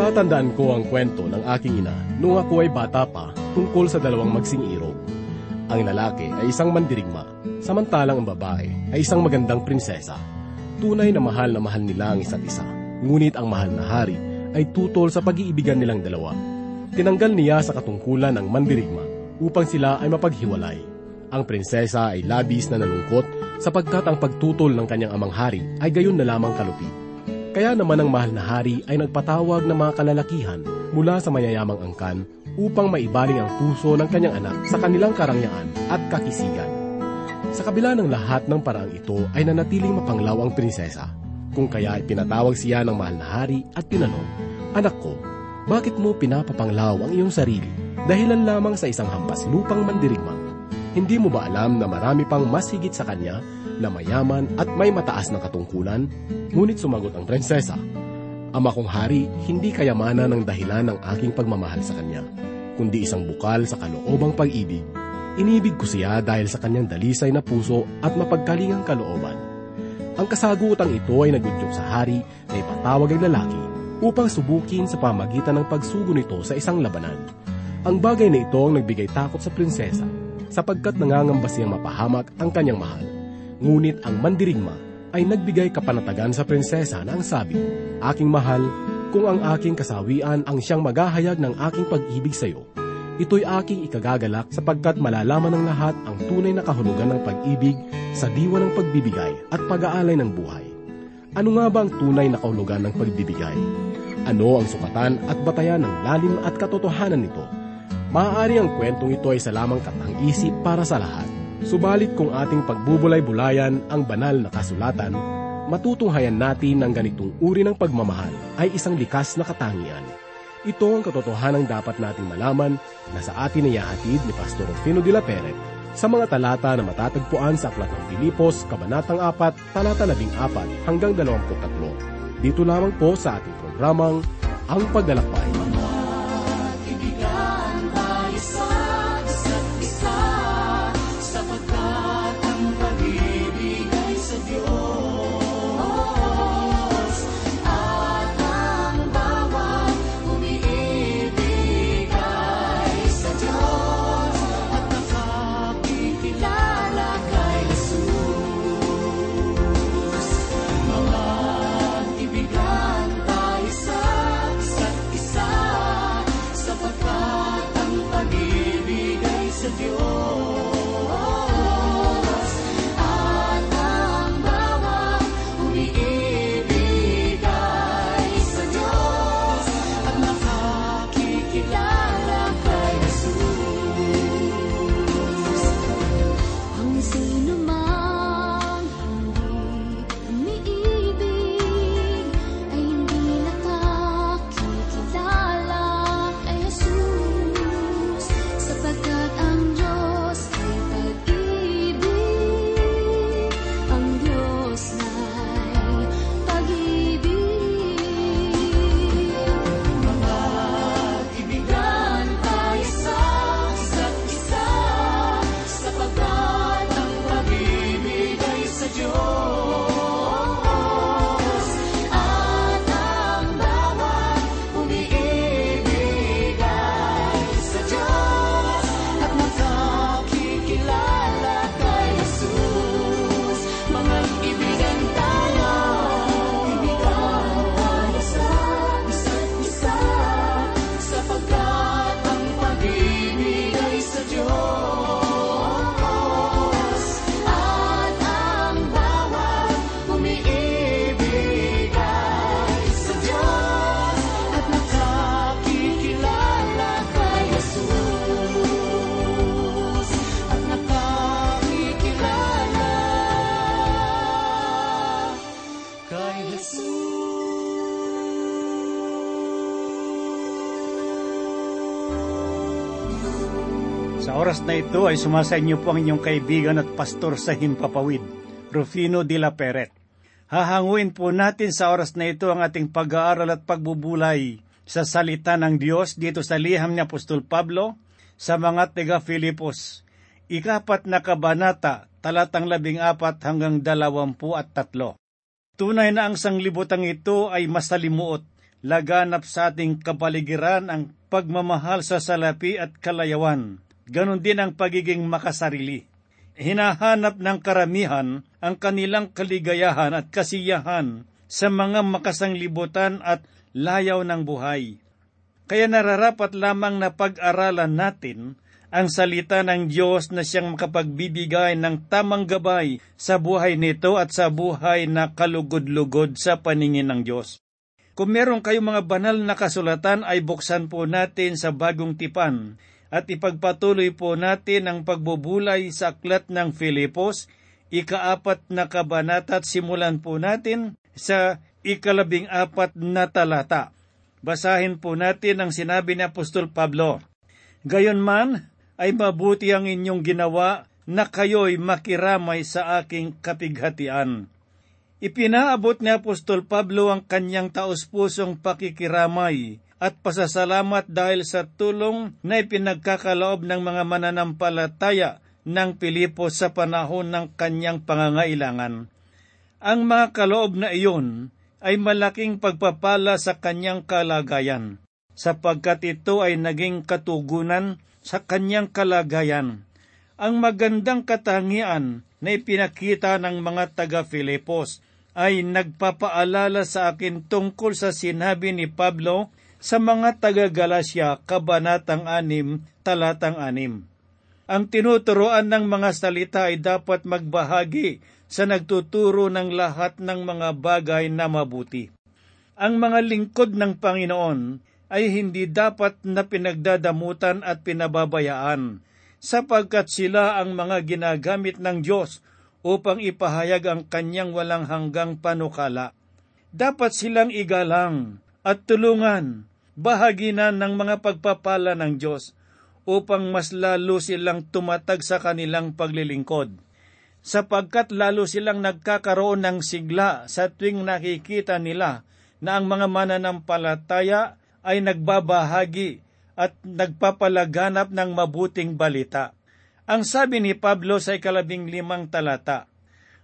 Natatandaan ko ang kwento ng aking ina noong ako ay bata pa tungkol sa dalawang magsing irog. Ang lalaki ay isang mandirigma, samantalang ang babae ay isang magandang prinsesa. Tunay na mahal na mahal nila ang isa't isa. Ngunit ang mahal na hari ay tutol sa pag-iibigan nilang dalawa. Tinanggal niya sa katungkulan ng mandirigma upang sila ay mapaghiwalay. Ang prinsesa ay labis na nalungkot sapagkat ang pagtutol ng kanyang amang hari ay gayon na lamang kalupit. Kaya naman ang mahal na hari ay nagpatawag ng mga kalalakihan mula sa mayayamang angkan upang maibaling ang puso ng kanyang anak sa kanilang karangyaan at kakisigan. Sa kabila ng lahat ng paraang ito ay nanatiling mapanglaw ang prinsesa. Kung kaya ay pinatawag siya ng mahal na hari at tinanong, Anak ko, bakit mo pinapapanglaw ang iyong sarili dahilan lamang sa isang hampas lupang mandirigma? Hindi mo ba alam na marami pang mas higit sa kanya na mayaman at may mataas na katungkulan? Ngunit sumagot ang prinsesa, Ama kong hari, hindi kayamanan ng dahilan ng aking pagmamahal sa kanya, kundi isang bukal sa kaloobang pag-ibig. Inibig ko siya dahil sa kanyang dalisay na puso at mapagkalingang kalooban. Ang kasagutang ito ay nagudyok sa hari na ipatawag ang lalaki upang subukin sa pamagitan ng pagsugo nito sa isang labanan. Ang bagay na ito ang nagbigay takot sa prinsesa sapagkat nangangamba siyang mapahamak ang kanyang mahal. Ngunit ang mandirigma ay nagbigay kapanatagan sa prinsesa na ang sabi, Aking mahal, kung ang aking kasawian ang siyang maghahayag ng aking pag-ibig sa iyo, ito'y aking ikagagalak sapagkat malalaman ng lahat ang tunay na kahulugan ng pag-ibig sa diwa ng pagbibigay at pag-aalay ng buhay. Ano nga ba ang tunay na kahulugan ng pagbibigay? Ano ang sukatan at batayan ng lalim at katotohanan nito? Maaari ang kwentong ito ay sa lamang katang-isip para sa lahat. Subalit kung ating pagbubulay-bulayan ang banal na kasulatan, matutunghayan natin ng ganitong uri ng pagmamahal ay isang likas na katangian. Ito ang katotohanan dapat nating malaman na sa atin ay ihahatid ni Pastor Rufino de la Peret sa mga talata na matatagpuan sa Aklat ng Pilipos, Kabanatang 4, talata 14 hanggang 23. Dito lamang po sa ating programang Ang Paglalakbay. Sa ay sumasa inyo po ang inyong kaibigan at pastor sa Himpapawid, Rufino de la Peret. Hahanguin po natin sa oras na ito ang ating pag-aaral at pagbubulay sa salita ng Diyos dito sa liham ni Apostol Pablo sa mga taga Filipos. Ikapat na kabanata, talatang labing apat hanggang dalawampu at tatlo. Tunay na ang sanglibutang ito ay masalimuot laganap sa ating kapaligiran ang pagmamahal sa salapi at kalayawan. Ganon din ang pagiging makasarili. Hinahanap ng karamihan ang kanilang kaligayahan at kasiyahan sa mga makasanglibutan at layaw ng buhay. Kaya nararapat lamang na pag-aralan natin ang salita ng Diyos na siyang makapagbibigay ng tamang gabay sa buhay nito at sa buhay na kalugod-lugod sa paningin ng Diyos. Kung meron kayong mga banal na kasulatan ay buksan po natin sa bagong tipan at ipagpatuloy po natin ang pagbubulay sa aklat ng Filipos, ikaapat na kabanata at simulan po natin sa ikalabing apat na talata. Basahin po natin ang sinabi ni Apostol Pablo. Gayon man, ay mabuti ang inyong ginawa na kayo'y makiramay sa aking kapighatian. Ipinaabot ni Apostol Pablo ang kanyang taos-pusong pakikiramay at pasasalamat dahil sa tulong na ipinagkakaloob ng mga mananampalataya ng Pilipos sa panahon ng kanyang pangangailangan. Ang mga kaloob na iyon ay malaking pagpapala sa kanyang kalagayan, sapagkat ito ay naging katugunan sa kanyang kalagayan. Ang magandang katangian na ipinakita ng mga taga-Filipos ay nagpapaalala sa akin tungkol sa sinabi ni Pablo sa mga taga-Galasya, Kabanatang 6, Talatang 6. Ang tinuturoan ng mga salita ay dapat magbahagi sa nagtuturo ng lahat ng mga bagay na mabuti. Ang mga lingkod ng Panginoon ay hindi dapat na pinagdadamutan at pinababayaan, sapagkat sila ang mga ginagamit ng Diyos upang ipahayag ang kanyang walang hanggang panukala. Dapat silang igalang at tulungan, bahaginan ng mga pagpapala ng Diyos upang mas lalo silang tumatag sa kanilang paglilingkod. Sapagkat lalo silang nagkakaroon ng sigla sa tuwing nakikita nila na ang mga mananampalataya ay nagbabahagi at nagpapalaganap ng mabuting balita. Ang sabi ni Pablo sa ikalabing limang talata,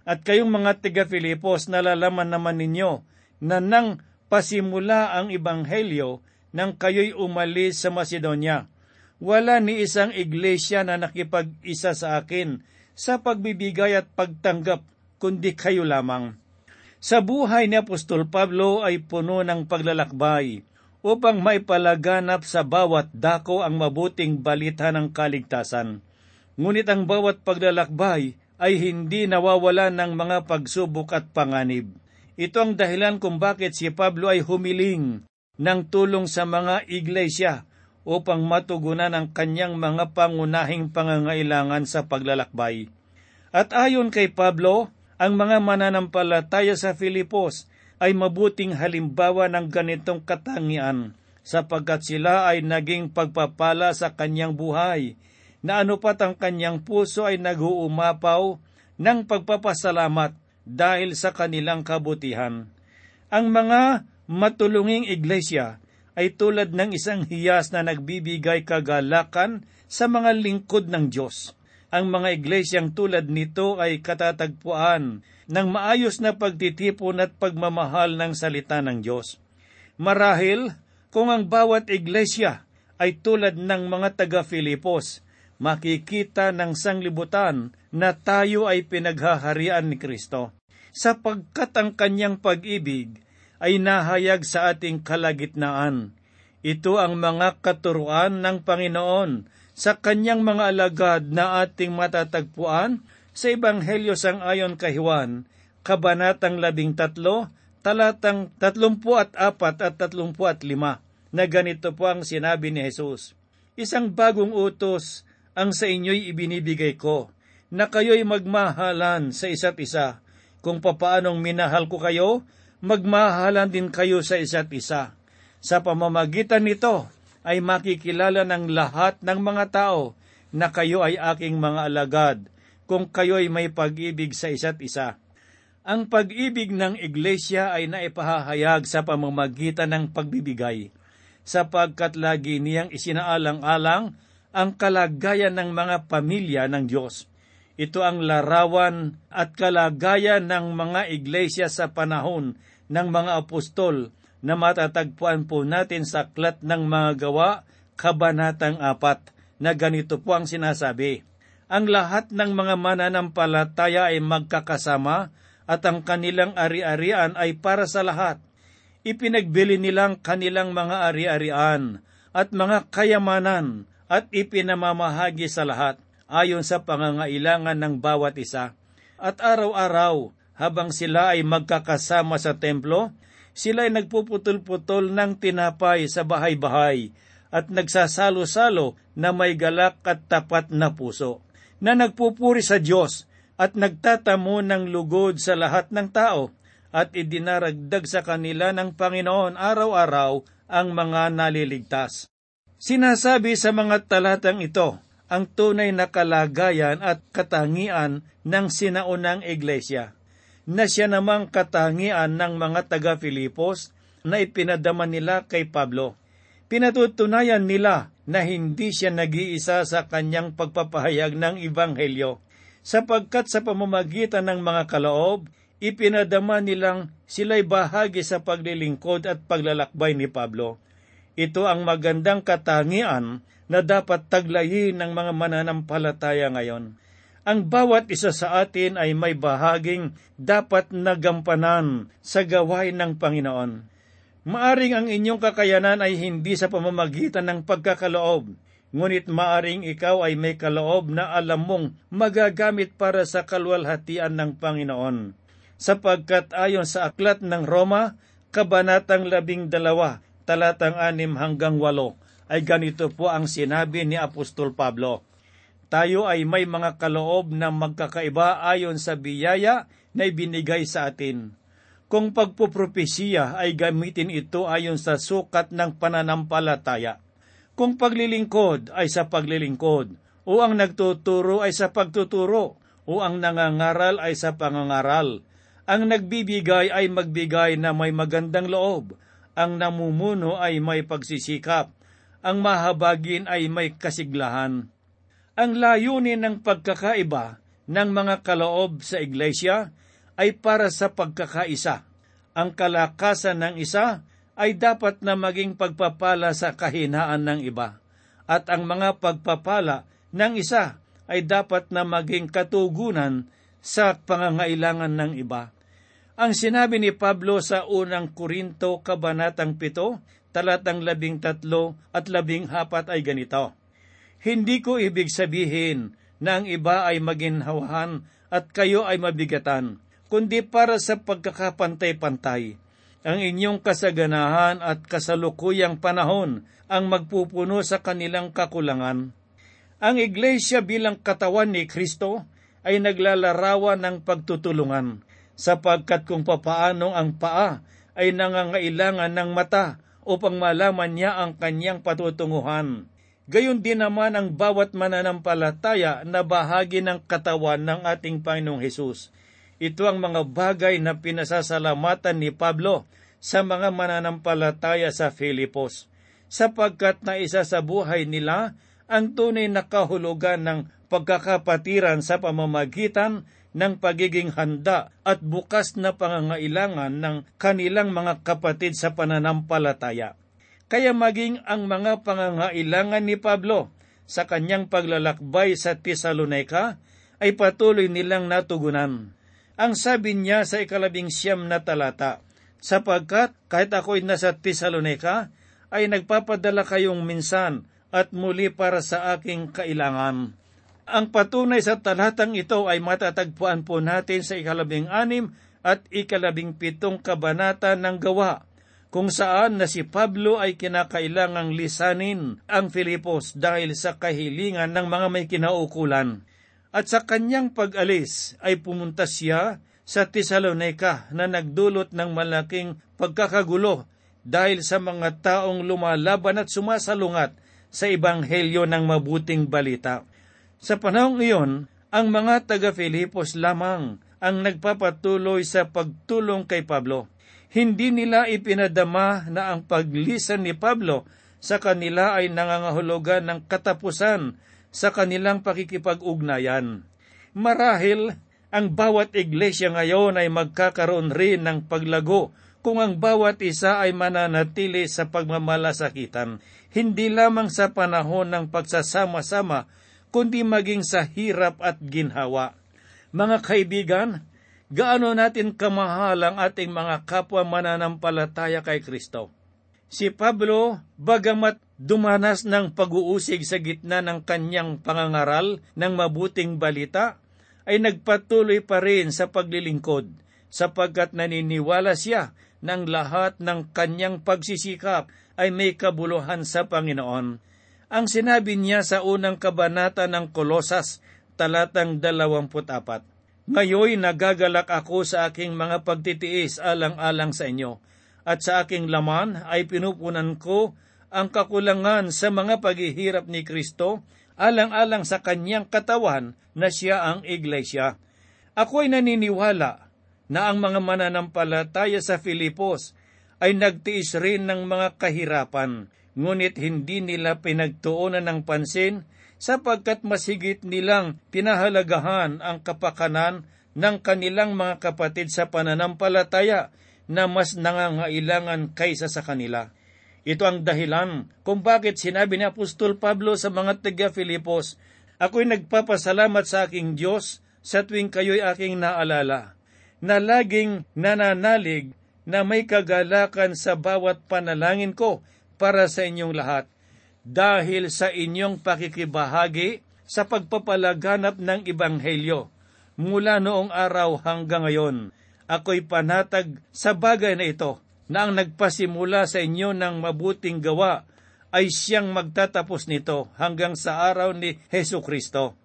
At kayong mga tiga-Filipos, nalalaman naman ninyo na nang pasimula ang Ibanghelyo nang kayo'y umalis sa Macedonia. Wala ni isang iglesia na nakipag-isa sa akin sa pagbibigay at pagtanggap, kundi kayo lamang. Sa buhay ni Apostol Pablo ay puno ng paglalakbay upang maipalaganap sa bawat dako ang mabuting balita ng kaligtasan. Ngunit ang bawat paglalakbay ay hindi nawawala ng mga pagsubok at panganib. Ito ang dahilan kung bakit si Pablo ay humiling ng tulong sa mga iglesia upang matugunan ang kanyang mga pangunahing pangangailangan sa paglalakbay. At ayon kay Pablo, ang mga mananampalataya sa Filipos ay mabuting halimbawa ng ganitong katangian sapagkat sila ay naging pagpapala sa kanyang buhay na anupat ang kanyang puso ay naguumapaw ng pagpapasalamat dahil sa kanilang kabutihan. Ang mga matulunging iglesia ay tulad ng isang hiyas na nagbibigay kagalakan sa mga lingkod ng Diyos. Ang mga iglesyang tulad nito ay katatagpuan ng maayos na pagtitipon at pagmamahal ng salita ng Diyos. Marahil, kung ang bawat iglesia ay tulad ng mga taga-Filipos, makikita ng sanglibutan na tayo ay pinaghaharian ni Kristo, sapagkat ang kanyang pag-ibig ay nahayag sa ating kalagitnaan. Ito ang mga katuruan ng Panginoon sa kanyang mga alagad na ating matatagpuan sa Ebanghelyo sang ayon kay Juan, Kabanatang labing tatlo, talatang tatlumpu at apat at tatlumpu at lima, na ganito po ang sinabi ni Jesus. Isang bagong utos ang sa inyo'y ibinibigay ko, na kayo'y magmahalan sa isa't isa. Kung papaanong minahal ko kayo, magmahalan din kayo sa isa't isa. Sa pamamagitan nito ay makikilala ng lahat ng mga tao na kayo ay aking mga alagad, kung kayo'y may pag-ibig sa isa't isa. Ang pag-ibig ng iglesia ay naipahahayag sa pamamagitan ng pagbibigay, sapagkat lagi niyang isinaalang-alang ang kalagayan ng mga pamilya ng Diyos. Ito ang larawan at kalagayan ng mga iglesia sa panahon ng mga apostol na matatagpuan po natin sa Aklat ng Mga Gawa, Kabanatang 4, na ganito po ang sinasabi. Ang lahat ng mga mananampalataya ay magkakasama at ang kanilang ari-arian ay para sa lahat. Ipinagbili nilang kanilang mga ari-arian at mga kayamanan at ipinamamahagi sa lahat ayon sa pangangailangan ng bawat isa. At araw-araw, habang sila ay magkakasama sa templo, sila ay nagpuputol-putol ng tinapay sa bahay-bahay at nagsasalo-salo na may galak at tapat na puso, na nagpupuri sa Diyos at nagtatamo ng lugod sa lahat ng tao at idinaragdag sa kanila ng Panginoon araw-araw ang mga naliligtas. Sinasabi sa mga talatang ito ang tunay na kalagayan at katangian ng sinaunang iglesia, na siya namang katangian ng mga taga-Filipos na ipinadama nila kay Pablo. Pinatutunayan nila na hindi siya nag-iisa sa kanyang pagpapahayag ng Ibanghelyo, sapagkat sa pamamagitan ng mga kaloob, ipinadama nilang sila'y bahagi sa paglilingkod at paglalakbay ni Pablo ito ang magandang katangian na dapat taglayin ng mga mananampalataya ngayon. Ang bawat isa sa atin ay may bahaging dapat nagampanan sa gawain ng Panginoon. Maaring ang inyong kakayanan ay hindi sa pamamagitan ng pagkakaloob, ngunit maaring ikaw ay may kaloob na alam mong magagamit para sa kalwalhatian ng Panginoon. Sapagkat ayon sa aklat ng Roma, Kabanatang labing dalawa, talatang anim hanggang walo, ay ganito po ang sinabi ni Apostol Pablo. Tayo ay may mga kaloob na magkakaiba ayon sa biyaya na ibinigay sa atin. Kung pagpupropesiya ay gamitin ito ayon sa sukat ng pananampalataya. Kung paglilingkod ay sa paglilingkod, o ang nagtuturo ay sa pagtuturo, o ang nangangaral ay sa pangangaral. Ang nagbibigay ay magbigay na may magandang loob, ang namumuno ay may pagsisikap, ang mahabagin ay may kasiglahan. Ang layunin ng pagkakaiba ng mga kaloob sa iglesia ay para sa pagkakaisa. Ang kalakasan ng isa ay dapat na maging pagpapala sa kahinaan ng iba, at ang mga pagpapala ng isa ay dapat na maging katugunan sa pangangailangan ng iba. Ang sinabi ni Pablo sa unang Korinto, Kabanatang 7, talatang labing tatlo at labing hapat ay ganito. Hindi ko ibig sabihin na ang iba ay maginhawahan at kayo ay mabigatan, kundi para sa pagkakapantay-pantay. Ang inyong kasaganahan at kasalukuyang panahon ang magpupuno sa kanilang kakulangan. Ang iglesia bilang katawan ni Kristo ay naglalarawan ng pagtutulungan sapagkat kung papaano ang paa ay nangangailangan ng mata upang malaman niya ang kanyang patutunguhan. Gayon din naman ang bawat mananampalataya na bahagi ng katawan ng ating Panginoong Hesus. Ito ang mga bagay na pinasasalamatan ni Pablo sa mga mananampalataya sa Filipos, sapagkat na isa sa buhay nila ang tunay na kahulugan ng pagkakapatiran sa pamamagitan ng pagiging handa at bukas na pangangailangan ng kanilang mga kapatid sa pananampalataya. Kaya maging ang mga pangangailangan ni Pablo sa kanyang paglalakbay sa Tesalonika ay patuloy nilang natugunan. Ang sabi niya sa ikalabing siyam na talata, sapagkat kahit ako'y nasa Tesalonika, ay nagpapadala kayong minsan at muli para sa aking kailangan. Ang patunay sa talatang ito ay matatagpuan po natin sa ikalabing anim at ikalabing pitong kabanata ng gawa, kung saan na si Pablo ay kinakailangang lisanin ang Filipos dahil sa kahilingan ng mga may kinaukulan. At sa kanyang pag-alis ay pumunta siya sa Tesalonika na nagdulot ng malaking pagkakagulo dahil sa mga taong lumalaban at sumasalungat sa ibanghelyo ng mabuting balita. Sa panahong iyon, ang mga taga-Filipos lamang ang nagpapatuloy sa pagtulong kay Pablo. Hindi nila ipinadama na ang paglisan ni Pablo sa kanila ay nangangahulugan ng katapusan sa kanilang pakikipag-ugnayan. Marahil, ang bawat iglesia ngayon ay magkakaroon rin ng paglago kung ang bawat isa ay mananatili sa pagmamalasakitan, hindi lamang sa panahon ng pagsasama-sama, kundi maging sa hirap at ginhawa. Mga kaibigan, gaano natin kamahal ang ating mga kapwa mananampalataya kay Kristo? Si Pablo, bagamat dumanas ng pag-uusig sa gitna ng kanyang pangangaral ng mabuting balita, ay nagpatuloy pa rin sa paglilingkod sapagkat naniniwala siya ng lahat ng kanyang pagsisikap ay may kabuluhan sa Panginoon. Ang sinabi niya sa unang kabanata ng Kolosas, talatang 24. Ngayon nagagalak ako sa aking mga pagtitiis alang-alang sa inyo, at sa aking laman ay pinupunan ko ang kakulangan sa mga paghihirap ni Kristo alang-alang sa kanyang katawan na siya ang iglesia. Ako ay naniniwala na ang mga mananampalataya sa Filipos ay nagtiis rin ng mga kahirapan, ngunit hindi nila pinagtuunan ng pansin sapagkat masigit nilang pinahalagahan ang kapakanan ng kanilang mga kapatid sa pananampalataya na mas nangangailangan kaysa sa kanila. Ito ang dahilan kung bakit sinabi ni Apostol Pablo sa mga taga Filipos, Ako'y nagpapasalamat sa aking Diyos sa tuwing kayo'y aking naalala na laging nananalig na may kagalakan sa bawat panalangin ko para sa inyong lahat dahil sa inyong pakikibahagi sa pagpapalaganap ng Ibanghelyo. Mula noong araw hanggang ngayon, ako'y panatag sa bagay na ito na ang nagpasimula sa inyo ng mabuting gawa ay siyang magtatapos nito hanggang sa araw ni Heso Kristo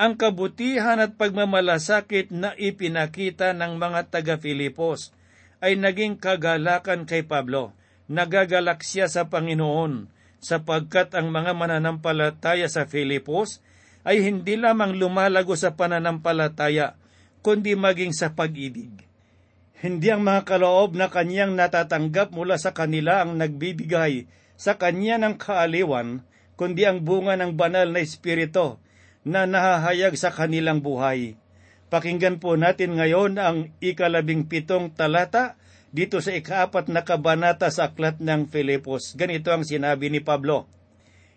ang kabutihan at pagmamalasakit na ipinakita ng mga taga-Filipos ay naging kagalakan kay Pablo. Nagagalak siya sa Panginoon sapagkat ang mga mananampalataya sa Filipos ay hindi lamang lumalago sa pananampalataya, kundi maging sa pag-ibig. Hindi ang mga kaloob na kanyang natatanggap mula sa kanila ang nagbibigay sa kanya ng kaaliwan, kundi ang bunga ng banal na espiritu na nahahayag sa kanilang buhay. Pakinggan po natin ngayon ang ikalabing pitong talata dito sa ikaapat na kabanata sa aklat ng Filipos. Ganito ang sinabi ni Pablo,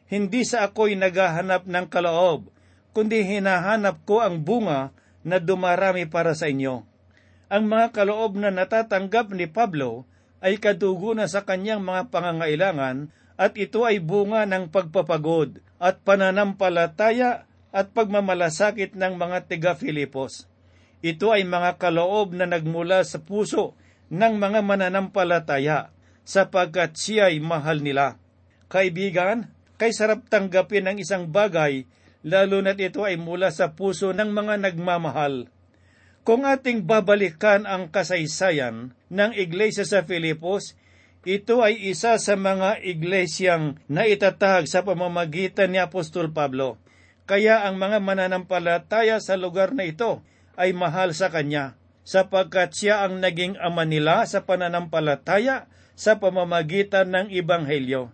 Hindi sa ako'y naghahanap ng kaloob, kundi hinahanap ko ang bunga na dumarami para sa inyo. Ang mga kaloob na natatanggap ni Pablo ay kadugo na sa kanyang mga pangangailangan at ito ay bunga ng pagpapagod at pananampalataya at pagmamalasakit ng mga tiga-Filipos. Ito ay mga kaloob na nagmula sa puso ng mga mananampalataya sapagkat siya ay mahal nila. Kaibigan, kay sarap tanggapin ang isang bagay lalo na't ito ay mula sa puso ng mga nagmamahal. Kung ating babalikan ang kasaysayan ng iglesia sa Filipos, ito ay isa sa mga iglesyang naitatahag sa pamamagitan ni Apostol Pablo. Kaya ang mga mananampalataya sa lugar na ito ay mahal sa Kanya, sapagkat siya ang naging ama nila sa pananampalataya sa pamamagitan ng Ibanghelyo.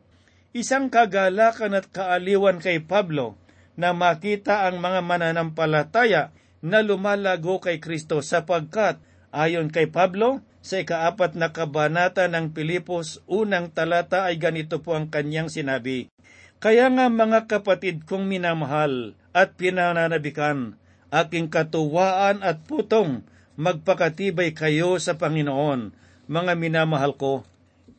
Isang kagalakan at kaaliwan kay Pablo na makita ang mga mananampalataya na lumalago kay Kristo sapagkat ayon kay Pablo, sa ikaapat na kabanata ng Pilipos, unang talata ay ganito po ang kanyang sinabi, kaya nga mga kapatid kong minamahal at pinananabikan, aking katuwaan at putong, magpakatibay kayo sa Panginoon, mga minamahal ko.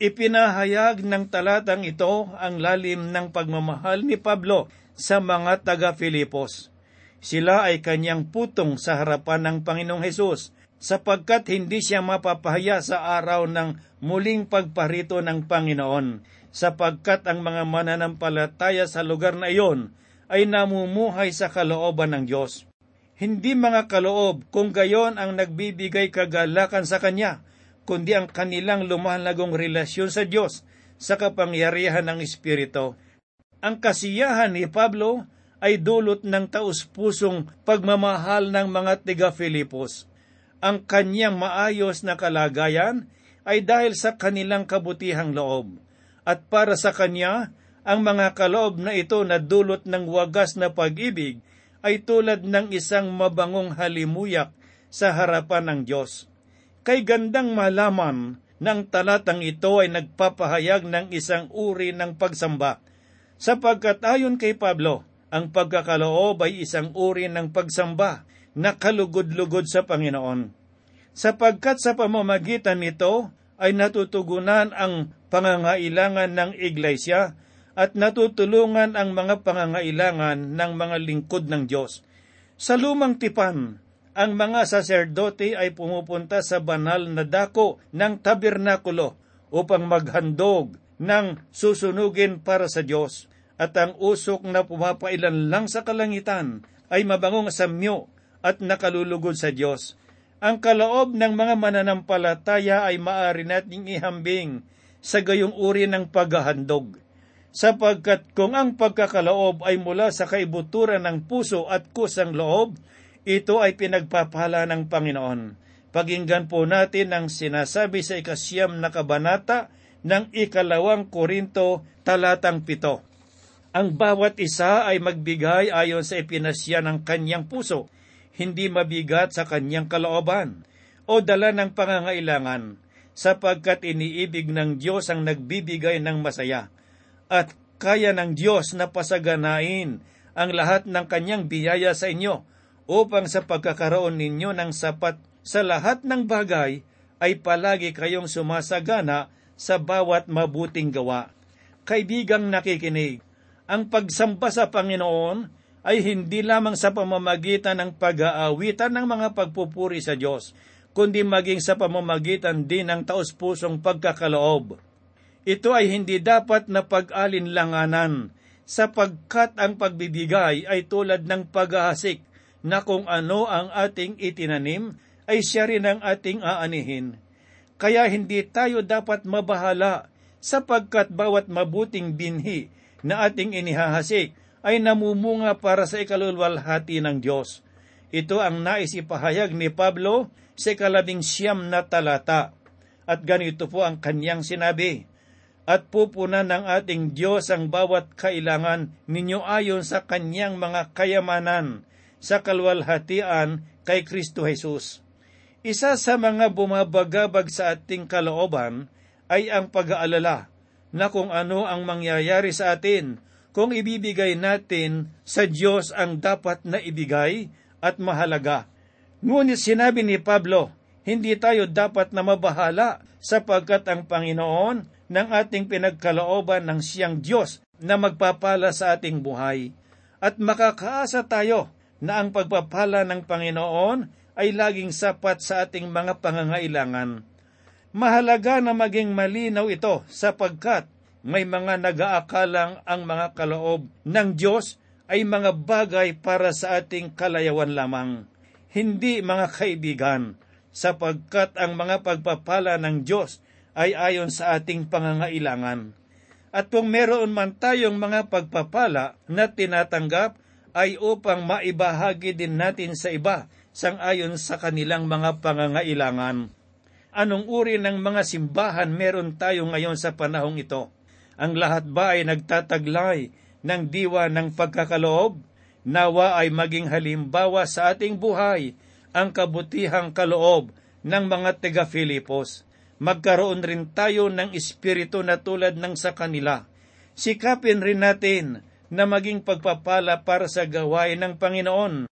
Ipinahayag ng talatang ito ang lalim ng pagmamahal ni Pablo sa mga taga-Filipos. Sila ay kanyang putong sa harapan ng Panginoong Hesus, sapagkat hindi siya mapapahaya sa araw ng muling pagparito ng Panginoon sapagkat ang mga mananampalataya sa lugar na iyon ay namumuhay sa kalooban ng Diyos. Hindi mga kaloob kung gayon ang nagbibigay kagalakan sa Kanya, kundi ang kanilang lumalagong relasyon sa Diyos sa kapangyarihan ng Espiritu. Ang kasiyahan ni Pablo ay dulot ng taus-pusong pagmamahal ng mga tiga-Filipos. Ang kanyang maayos na kalagayan ay dahil sa kanilang kabutihang loob at para sa kanya, ang mga kaloob na ito na dulot ng wagas na pag-ibig ay tulad ng isang mabangong halimuyak sa harapan ng Diyos. Kay gandang malaman ng talatang ito ay nagpapahayag ng isang uri ng pagsamba, sapagkat ayon kay Pablo, ang pagkakaloob ay isang uri ng pagsamba na kalugod-lugod sa Panginoon. Sapagkat sa pamamagitan nito ay natutugunan ang pangangailangan ng iglesia at natutulungan ang mga pangangailangan ng mga lingkod ng Diyos. Sa lumang tipan, ang mga saserdote ay pumupunta sa banal na dako ng tabernakulo upang maghandog ng susunugin para sa Diyos. At ang usok na pumapailan lang sa kalangitan ay mabangong samyo at nakalulugod sa Diyos. Ang kaloob ng mga mananampalataya ay maaari nating ihambing sa gayong uri ng paghahandog sapagkat kung ang pagkakaloob ay mula sa kaibuturan ng puso at kusang loob, ito ay pinagpapala ng Panginoon. Paginggan po natin ang sinasabi sa ikasyam na kabanata ng ikalawang Korinto talatang pito. Ang bawat isa ay magbigay ayon sa ipinasya ng kanyang puso, hindi mabigat sa kanyang kalooban o dala ng pangangailangan, sapagkat iniibig ng Diyos ang nagbibigay ng masaya at kaya ng Diyos na pasaganain ang lahat ng kanyang biyaya sa inyo upang sa pagkakaroon ninyo ng sapat sa lahat ng bagay ay palagi kayong sumasagana sa bawat mabuting gawa. Kaibigang nakikinig, ang pagsamba sa Panginoon ay hindi lamang sa pamamagitan ng pag-aawitan ng mga pagpupuri sa Diyos, kundi maging sa pamamagitan din ng taus-pusong pagkakaloob ito ay hindi dapat na pag-alinlanganan sapagkat ang pagbibigay ay tulad ng paghahasik na kung ano ang ating itinanim ay siya rin ang ating aanihin. Kaya hindi tayo dapat mabahala sapagkat bawat mabuting binhi na ating inihahasik ay namumunga para sa ikalulwalhati ng Diyos. Ito ang nais ipahayag ni Pablo sa ikalabing siyam na talata. At ganito po ang kanyang sinabi, at pupunan ng ating Diyos ang bawat kailangan ninyo ayon sa kanyang mga kayamanan sa kalwalhatian kay Kristo Jesus. Isa sa mga bumabagabag sa ating kalooban ay ang pag-aalala na kung ano ang mangyayari sa atin kung ibibigay natin sa Diyos ang dapat na ibigay at mahalaga. Ngunit sinabi ni Pablo, hindi tayo dapat na mabahala sapagkat ang Panginoon ng ating pinagkalooban ng siyang Diyos na magpapala sa ating buhay. At makakaasa tayo na ang pagpapala ng Panginoon ay laging sapat sa ating mga pangangailangan. Mahalaga na maging malinaw ito sapagkat may mga nag-aakalang ang mga kaloob ng Diyos ay mga bagay para sa ating kalayawan lamang. Hindi mga kaibigan, sapagkat ang mga pagpapala ng Diyos ay ayon sa ating pangangailangan. At kung meron man tayong mga pagpapala na tinatanggap, ay upang maibahagi din natin sa iba sang ayon sa kanilang mga pangangailangan. Anong uri ng mga simbahan meron tayo ngayon sa panahong ito? Ang lahat ba ay nagtataglay ng diwa ng pagkakaloob? Nawa ay maging halimbawa sa ating buhay ang kabutihang kaloob ng mga taga-Filipos magkaroon rin tayo ng espiritu na tulad ng sa kanila. Sikapin rin natin na maging pagpapala para sa gawain ng Panginoon.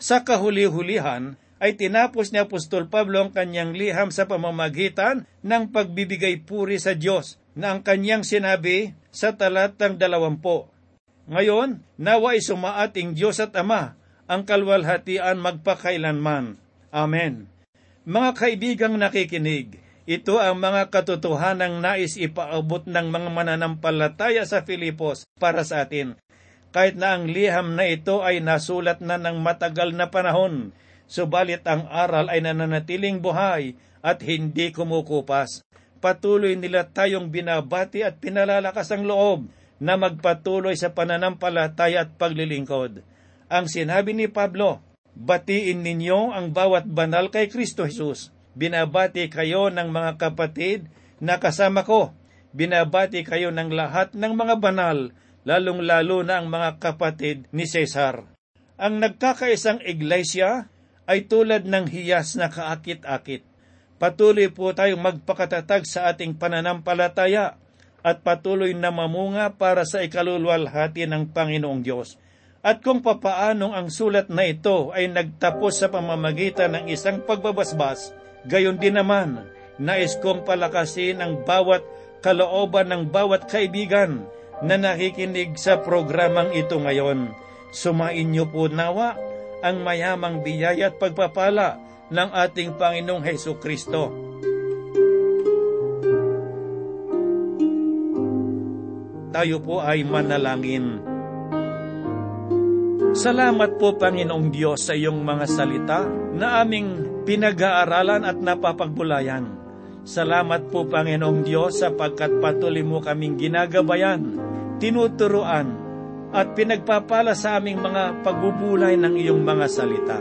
Sa kahuli-hulihan, ay tinapos ni Apostol Pablo ang kanyang liham sa pamamagitan ng pagbibigay puri sa Diyos na ang kanyang sinabi sa talatang dalawampo. Ngayon, nawa ay sumaating Diyos at Ama ang kalwalhatian magpakailanman. Amen. Mga kaibigang nakikinig, ito ang mga katotohanang nais ipaabot ng mga mananampalataya sa Filipos para sa atin. Kahit na ang liham na ito ay nasulat na ng matagal na panahon, subalit ang aral ay nananatiling buhay at hindi kumukupas. Patuloy nila tayong binabati at pinalalakas ang loob na magpatuloy sa pananampalataya at paglilingkod. Ang sinabi ni Pablo, batiin ninyo ang bawat banal kay Kristo Jesus binabati kayo ng mga kapatid na kasama ko. Binabati kayo ng lahat ng mga banal, lalong-lalo na ang mga kapatid ni Cesar. Ang nagkakaisang iglesia ay tulad ng hiyas na kaakit-akit. Patuloy po tayong magpakatatag sa ating pananampalataya at patuloy na mamunga para sa ikalulwalhati ng Panginoong Diyos. At kung papaanong ang sulat na ito ay nagtapos sa pamamagitan ng isang pagbabasbas, gayon din naman, nais kong palakasin ang bawat kalooban ng bawat kaibigan na nakikinig sa programang ito ngayon. Sumain niyo po nawa ang mayamang biyaya at pagpapala ng ating Panginoong Heso Kristo. Tayo po ay manalangin. Salamat po Panginoong Diyos sa iyong mga salita na aming pinag-aaralan at napapagbulayan. Salamat po Panginoong Diyos sapagkat patuloy mo kaming ginagabayan, tinuturuan, at pinagpapala sa aming mga pagbubulay ng iyong mga salita.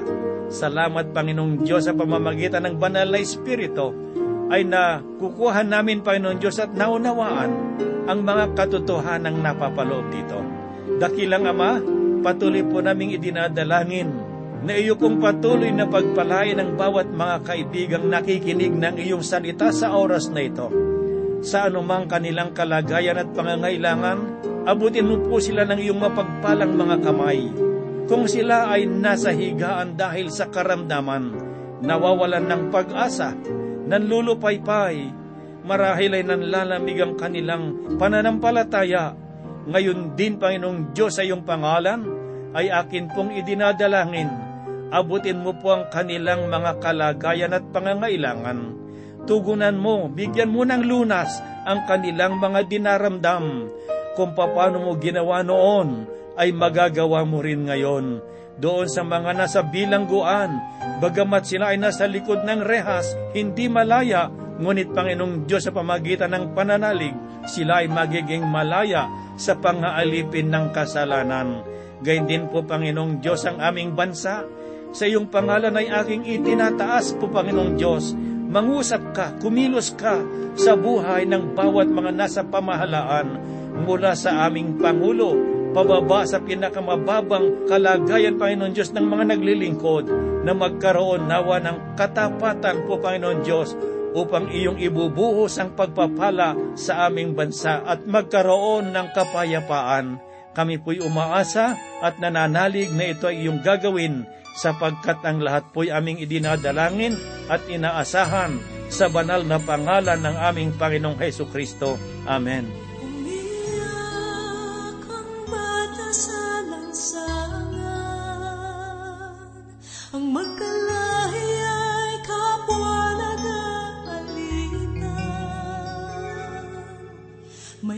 Salamat Panginoong Diyos sa pamamagitan ng banal na Espiritu ay na kukuha namin Panginoong Diyos at naunawaan ang mga katotohanang napapaloob dito. Dakilang Ama, patuloy po naming idinadalangin na iyo kong patuloy na pagpalain ng bawat mga kaibigang nakikinig ng iyong salita sa oras na ito. Sa anumang kanilang kalagayan at pangangailangan, abutin mo po sila ng iyong mapagpalang mga kamay kung sila ay nasa higaan dahil sa karamdaman, nawawalan ng pag-asa, nanlulupaypay, marahil ay nanlalamig ang kanilang pananampalataya. Ngayon din, Panginoong Diyos, sa iyong pangalan, ay akin pong idinadalangin. Abutin mo po ang kanilang mga kalagayan at pangangailangan. Tugunan mo, bigyan mo ng lunas ang kanilang mga dinaramdam. Kung paano mo ginawa noon, ay magagawa mo rin ngayon. Doon sa mga nasa bilangguan, bagamat sila ay nasa likod ng rehas, hindi malaya, ngunit Panginoong Diyos sa pamagitan ng pananalig, sila ay magiging malaya sa pangaalipin ng kasalanan. Gayun din po, Panginoong Diyos, ang aming bansa. Sa iyong pangalan ay aking itinataas po, Panginoong Diyos. Mangusap ka, kumilos ka sa buhay ng bawat mga nasa pamahalaan mula sa aming Pangulo, pababa sa pinakamababang kalagayan, Panginoon Diyos, ng mga naglilingkod na magkaroon nawa ng katapatan po, Panginoon Diyos, upang iyong ibubuhos ang pagpapala sa aming bansa at magkaroon ng kapayapaan. Kami po'y umaasa at nananalig na ito ay iyong gagawin sapagkat ang lahat po'y aming idinadalangin at inaasahan sa banal na pangalan ng aming Panginoong Heso Kristo. Amen.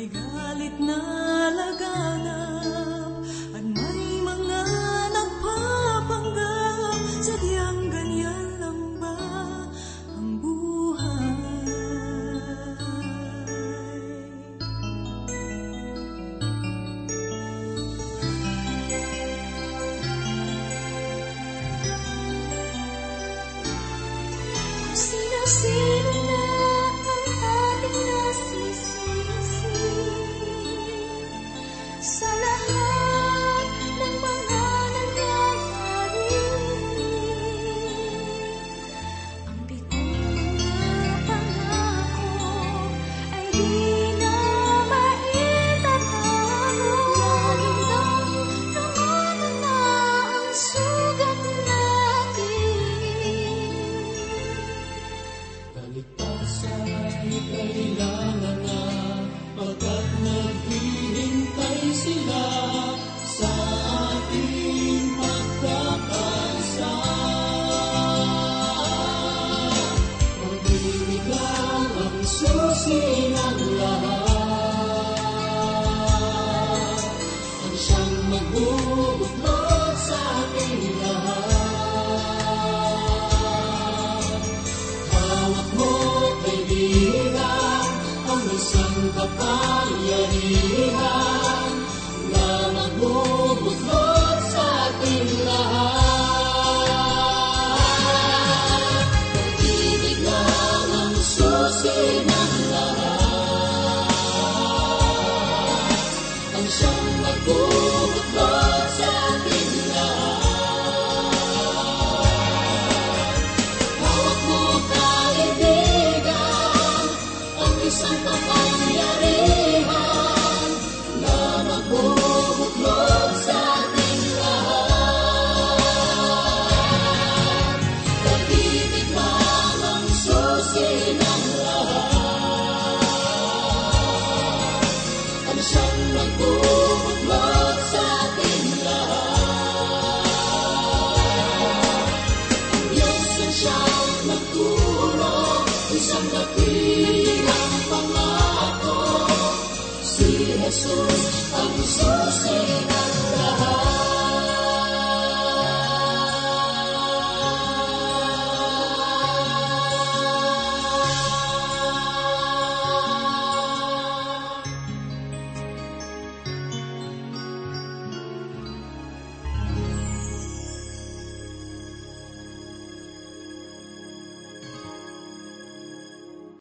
magbubuklod sa ating